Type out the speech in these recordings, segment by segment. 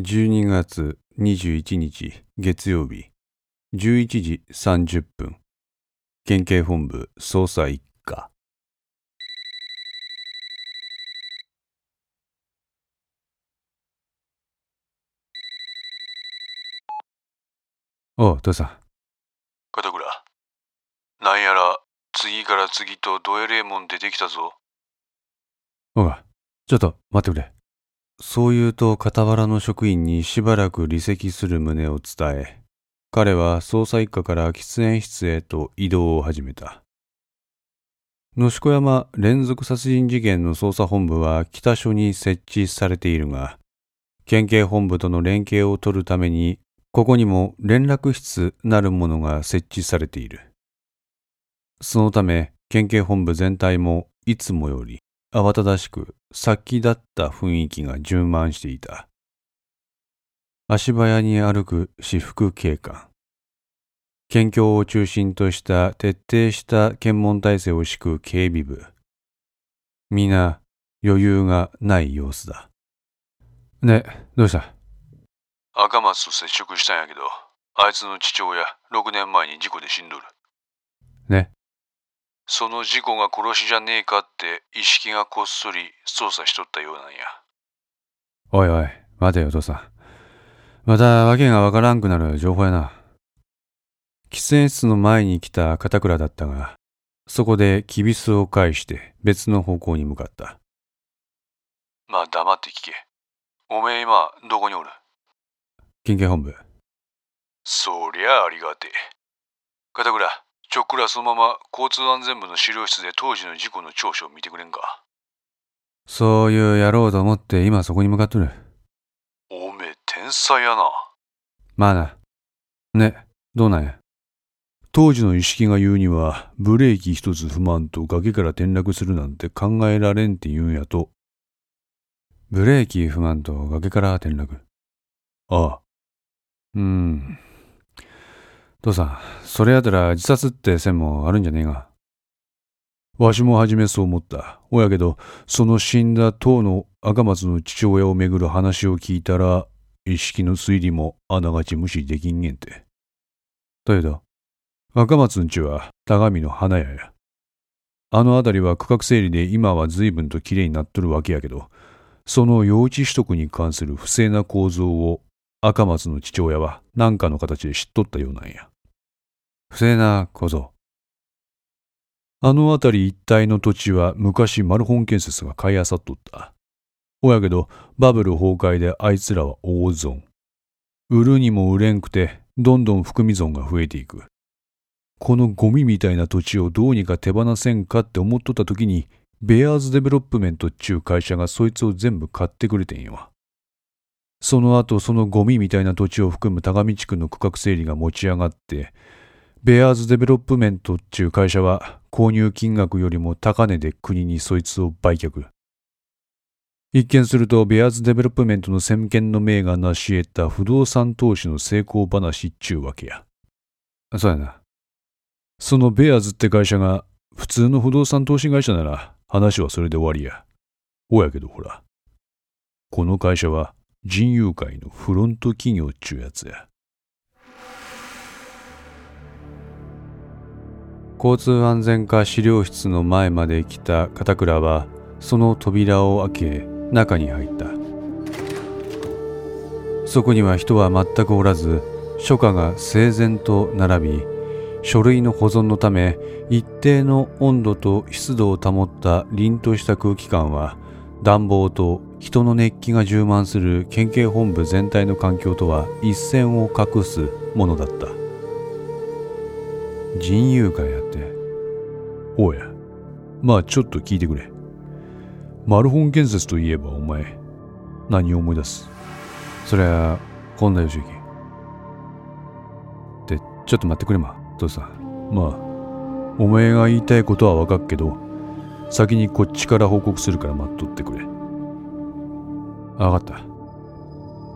12月21日月曜日。11時30分。県警本部捜査一課。おう父さん。片倉。なんやら次から次とドエレーモン出てきたぞ。おうがちょっと待ってくれそう言うと傍らの職員にしばらく離席する旨を伝え彼は捜査一課から喫煙室へと移動を始めた。野子山連続殺人事件の捜査本部は北署に設置されているが県警本部との連携を取るためにここにも連絡室なるものが設置されている。そのため県警本部全体もいつもより慌ただしく殺気だった雰囲気が充満していた。足早に歩く私服警官。県境を中心とした徹底した検問体制を敷く警備部。皆余裕がない様子だ。ね、どうした？赤松と接触したんやけど、あいつの父親6年前に事故で死んどる。ね。その事故が殺しじゃねえかって意識がこっそり捜査しとったようなんや。おいおい、待てよ、お父さん。また訳がわからんくなる情報やな。喫煙室の前に来た片倉だったが、そこでキビスを返して別の方向に向かった。まあ黙って聞け。おめえ今どこにおる？県警本部。そりゃありがてえ。片倉、ちょっくらそのまま交通安全部の資料室で当時の事故の調書を見てくれんか。そういうやろうと思って今そこに向かっとる。おめえ天才やな。まあな。ね、どうなんや。当時の意識が言うには、ブレーキ一つ踏まんと崖から転落するなんて考えられんって言うんやと。ブレーキ踏まんと崖から転落。ああ。うーん。父さん、それやったら自殺って線もあるんじゃねえが。わしも初めそう思った。おやけど、その死んだ当の赤松の父親をめぐる話を聞いたら、意識の推理もあながち無視できんげんて。だけど、赤松んちは田上の花屋や。あの辺りは区画整理で今は随分と綺麗になっとるわけやけど、その用地取得に関する不正な構造を赤松の父親は何かの形で知っとったようなんや。不正な構造。あの辺り一帯の土地は昔マルホン建設が買い漁っとった。おやけど、バブル崩壊であいつらは大損。売るにも売れんくて、どんどん含み損が増えていく。このゴミみたいな土地をどうにか手放せんかって思っとった時に、ベアーズデベロップメントっちゅう会社がそいつを全部買ってくれてんよ。その後そのゴミみたいな土地を含む高見地区の区画整理が持ち上がって、ベアーズデベロップメントっちゅう会社は購入金額よりも高値で国にそいつを売却。一見するとベアーズデベロップメントの先見の明が成し得た不動産投資の成功話っちゅうわけや。そうやな。そのベアーズって会社が普通の不動産投資会社なら話はそれで終わりや。おやけどほら。この会社は人友会のフロント企業っちゅうやつや。交通安全課資料室の前まで来た片倉はその扉を開け中に入った。そこには人は全くおらず書家が整然と並び書類の保存のため一定の温度と湿度を保った凛とした空気感は暖房と人の熱気が充満する県警本部全体の環境とは一線を画すものだった。人友会やって。おや。まあちょっと聞いてくれ。マルホン建設といえばお前何を思い出す？そりゃ本田義行。ってちょっと待ってくれま父さん。まあお前が言いたいことは分かっけど先にこっちから報告するから待っとってくれ。分かった。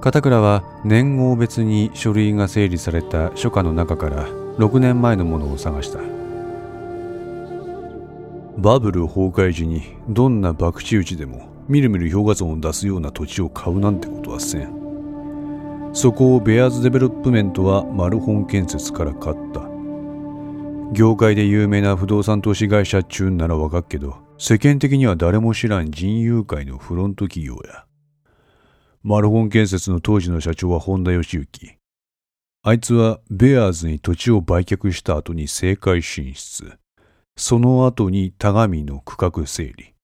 片倉は年号別に書類が整理された書家の中から6年前のものを探した。バブル崩壊時にどんな博打打ちでもみるみる評価損を出すような土地を買うなんてことはせん。そこをベアーズデベロップメントはマルホン建設から買った。業界で有名な不動産投資会社っちゅうならわかっけど世間的には誰も知らん人友会のフロント企業や。マルホン建設の当時の社長は本田義行。あいつはベアーズに土地を売却した後に政界進出その後に田上の区画整理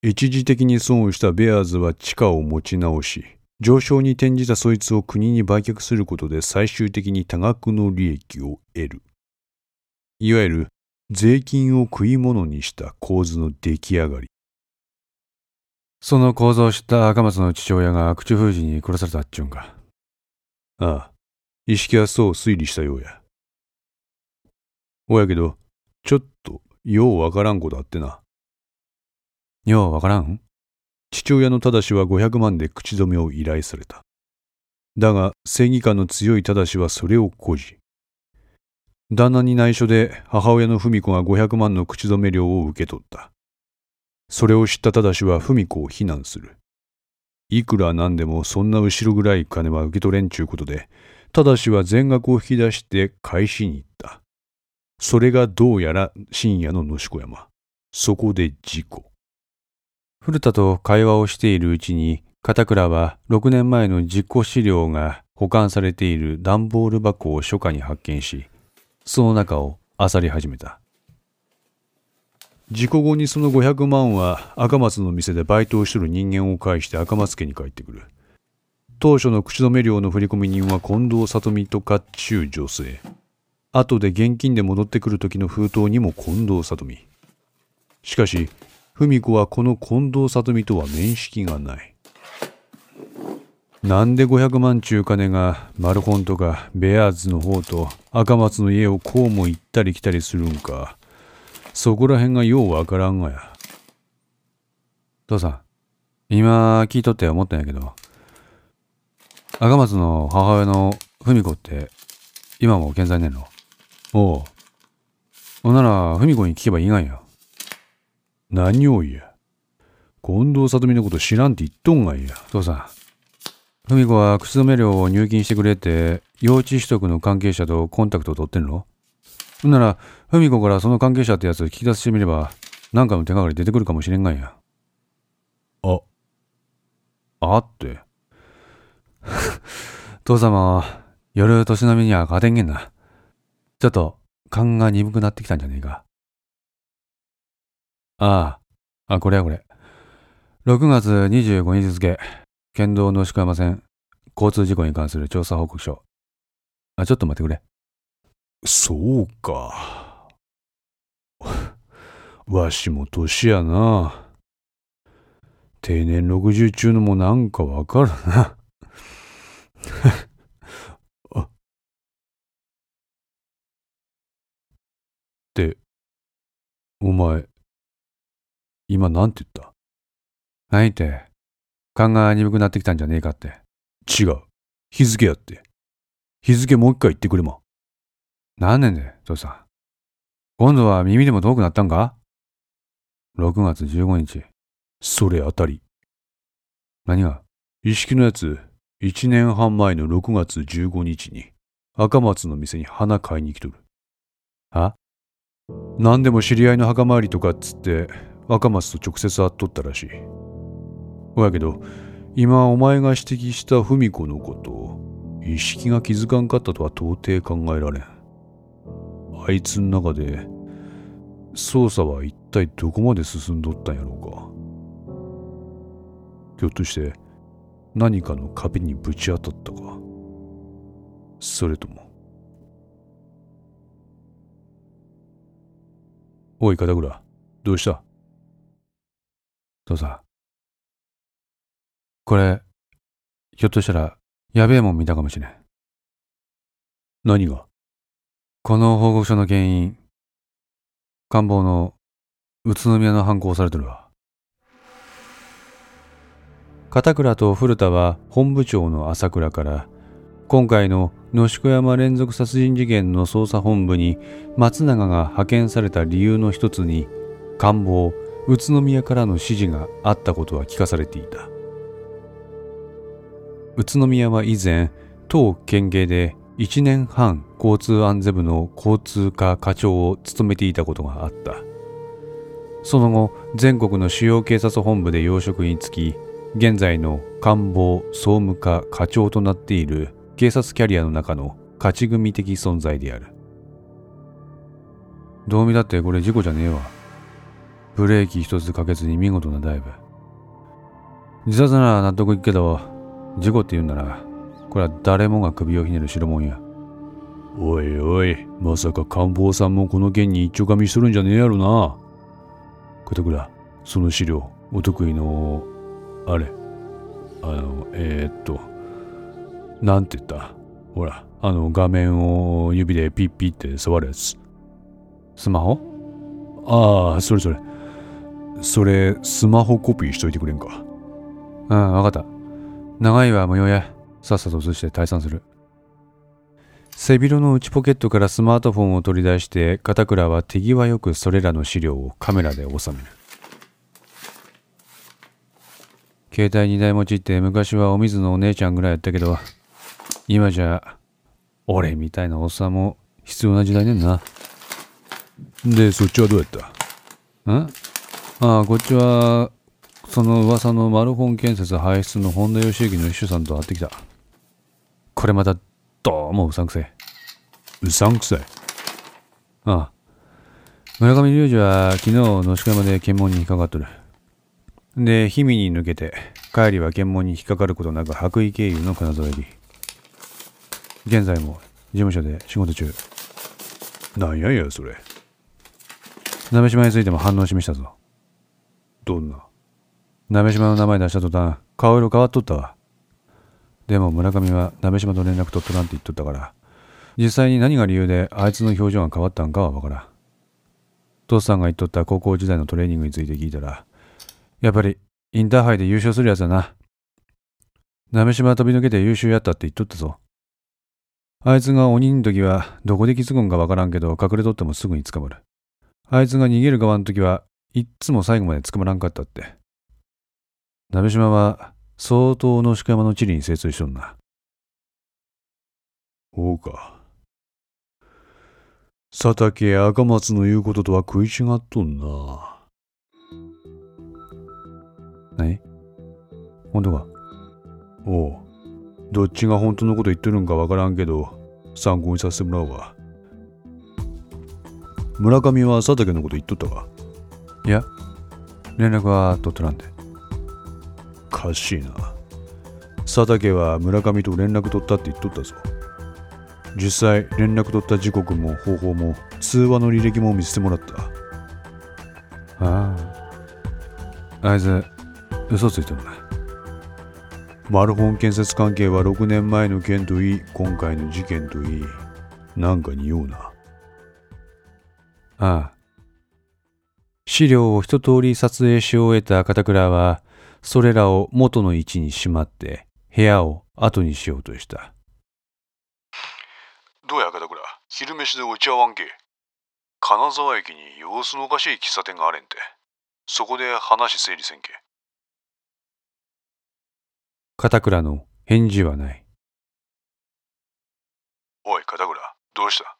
一時的に損をしたベアーズは地価を持ち直し上昇に転じたそいつを国に売却することで最終的に多額の利益を得る。いわゆる税金を食い物にした構図の出来上がり。その構造を知った赤松の父親が口封じに殺されたっちゅうんか。ああ、意識はそう推理したようや。おやけど、ちょっとようわからんことあってな。ようわからん？父親の正は500万で口止めを依頼された。だが正義感の強い正はそれを誇示。旦那に内緒で母親の文子が500万の口止め料を受け取った。それを知った正は文子を非難する。いくらなんでもそんな後ろぐらい金は受け取れんちゅうことで、正は全額を引き出して返しに行った。それがどうやら深夜の野子山。そこで事故。古田と会話をしているうちに、片倉は6年前の実行資料が保管されている段ボール箱を初夏に発見し、その中を漁り始めた。事故後にその500万は赤松の店でバイトをしてる人間を介して赤松家に帰ってくる。当初の口止め料の振込人は近藤里美とかっちゅう女性。後で現金で戻ってくる時の封筒にも近藤里美。しかし、文子はこの近藤里美とは面識がない。なんで500万中金がマルコンとかベアーズの方と赤松の家をこうも行ったり来たりするんか。そこら辺がようわからんがや。父さん、今聞いとって思ったんやけど、赤松の母親の文子って今も健在ねんの？おう。ほんなら文子に聞けばいいがんや。何を言や。近藤里美のこと知らんって言っとんがいや。父さん。文子は口止め料を入金してくれって、幼稚取得の関係者とコンタクトを取ってんの？んなら、文子からその関係者ってやつ聞き出してみれば、何かの手がかり出てくるかもしれんがんや。あ、あって。父様、夜年並みには勝てんげんな。ちょっと、勘が鈍くなってきたんじゃねえか。ああ、あ、これやこれ。6月25日付、県道の宿山線、交通事故に関する調査報告書。あ、ちょっと待ってくれ。そうか。わしも年やな。定年60中のもなんかわかるな。って、お前、今なんて言った？何って、勘が鈍くなってきたんじゃねえかって。違う。日付やって。日付もう一回言ってくれま。何年で、父さん。今度は耳でも遠くなったんか ?6 月15日。それ当たり。何が？一式のやつ、一年半前の6月15日に、赤松の店に花買いに来とる。は？何でも知り合いの墓参りとかっつって、赤松と直接会っとったらしい。ほやけど、今お前が指摘した文子のことを、意識が気づかんかったとは到底考えられん。あいつの中で、捜査は一体どこまで進んどったんやろうか。ひょっとして、何かの壁にぶち当たったか。それとも。おい、片倉、どうした？父さん。これ、ひょっとしたら、やべえもん見たかもしれん。何が？この報告書の原因、官房の宇都宮の犯行をされてるわ。片倉と古田は本部長の朝倉から、今回の野宿山連続殺人事件の捜査本部に松永が派遣された理由の一つに、官房宇都宮からの指示があったことは聞かされていた宇都宮は以前当県警で1年半交通安全部の交通課課長を務めていたことがあった。その後全国の主要警察本部で要職に就き現在の官房総務課課長となっている警察キャリアの中の勝ち組的存在である。どう見だってこれ事故じゃねえわ。ブレーキ一つかけずに見事なダイブ。自殺なら納得いくけど事故って言うんならこれは誰もが首をひねる代物や。おいおいまさか官房さんもこの件に一丁噛みしとるんじゃねえやろな。片倉その資料お得意のあれ。あのえー、っとなんて言った？ほらあの画面を指でピッピッって触るやつ。スマホ？ああそれそれ。それスマホコピーしといてくれんか。うんわかった。長いは無用や。さっさと移して退散する背広の内ポケットからスマートフォンを取り出して片倉は手際よくそれらの資料をカメラで収める。携帯2台持ちって昔はお水のお姉ちゃんぐらいやったけど今じゃ俺みたいなおっさんも必要な時代ねんな。でそっちはどうやった？ん？ああこっちはその噂のマルホン建設排出の本田義行の秘書さんと会ってきた。これまたどうもうさんくせえ。うさんくさいああ。村上隆二は昨日野宿山で検問に引っかかっとる。で氷見に抜けて帰りは検問に引っかかることなく白衣経由の金沢入り。現在も事務所で仕事中。なんややそれ。鍋島についても反応示したぞ。どんな。鍋島の名前出した途端顔色変わっとったわ。でも村上は鍋島と連絡取っとらんて言っとったから実際に何が理由であいつの表情が変わったんかは分からん。父さんが言っとった高校時代のトレーニングについて聞いたらやっぱりインターハイで優勝するやつだな。鍋島飛び抜けて優秀やったって言っとったぞ。あいつが鬼の時はどこで気づくんか分からんけど隠れとってもすぐに捕まる。あいつが逃げる側の時はいっつも最後まで捕まらんかったって。鍋島は相当の宿山の地理に精通しとんな。ほうか。佐竹赤松の言うこととは食い違っとんな。何？本当か？おう。どっちが本当のこと言ってるんかわからんけど、参考にさせてもらうわ。村上は佐竹のこと言っとったか？いや、連絡は取っとらんで。かしいな。佐竹は村上と連絡取ったって言っとったぞ。実際連絡取った時刻も方法も通話の履歴も見せてもらった。ああ。あいつ、嘘ついてるな。マルホン建設関係は6年前の件といい、今回の事件といい、なんかにおうな。ああ。資料を一通り撮影し終えた片倉は、それらを元の位置にしまって部屋を後にしようとした。どうや片倉昼飯でお茶わんけ金沢駅に様子のおかしい喫茶店があれんて。そこで話整理せんけ。片倉の返事はない。おい片倉、どうした？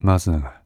松永。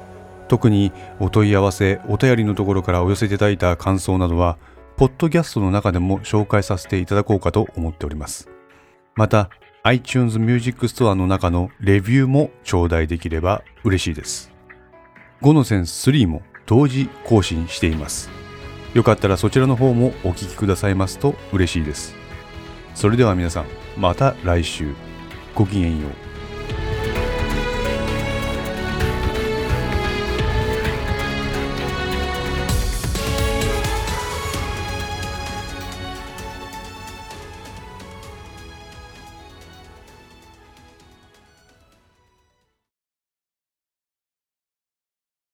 特にお問い合わせお便りのところからお寄せいただいた感想などはポッドキャストの中でも紹介させていただこうかと思っております。また iTunes Music Store の中のレビューも頂戴できれば嬉しいです。5の線3も同時更新しています。よかったらそちらの方もお聞きくださいますと嬉しいです。それでは皆さんまた来週。ごきげんよう。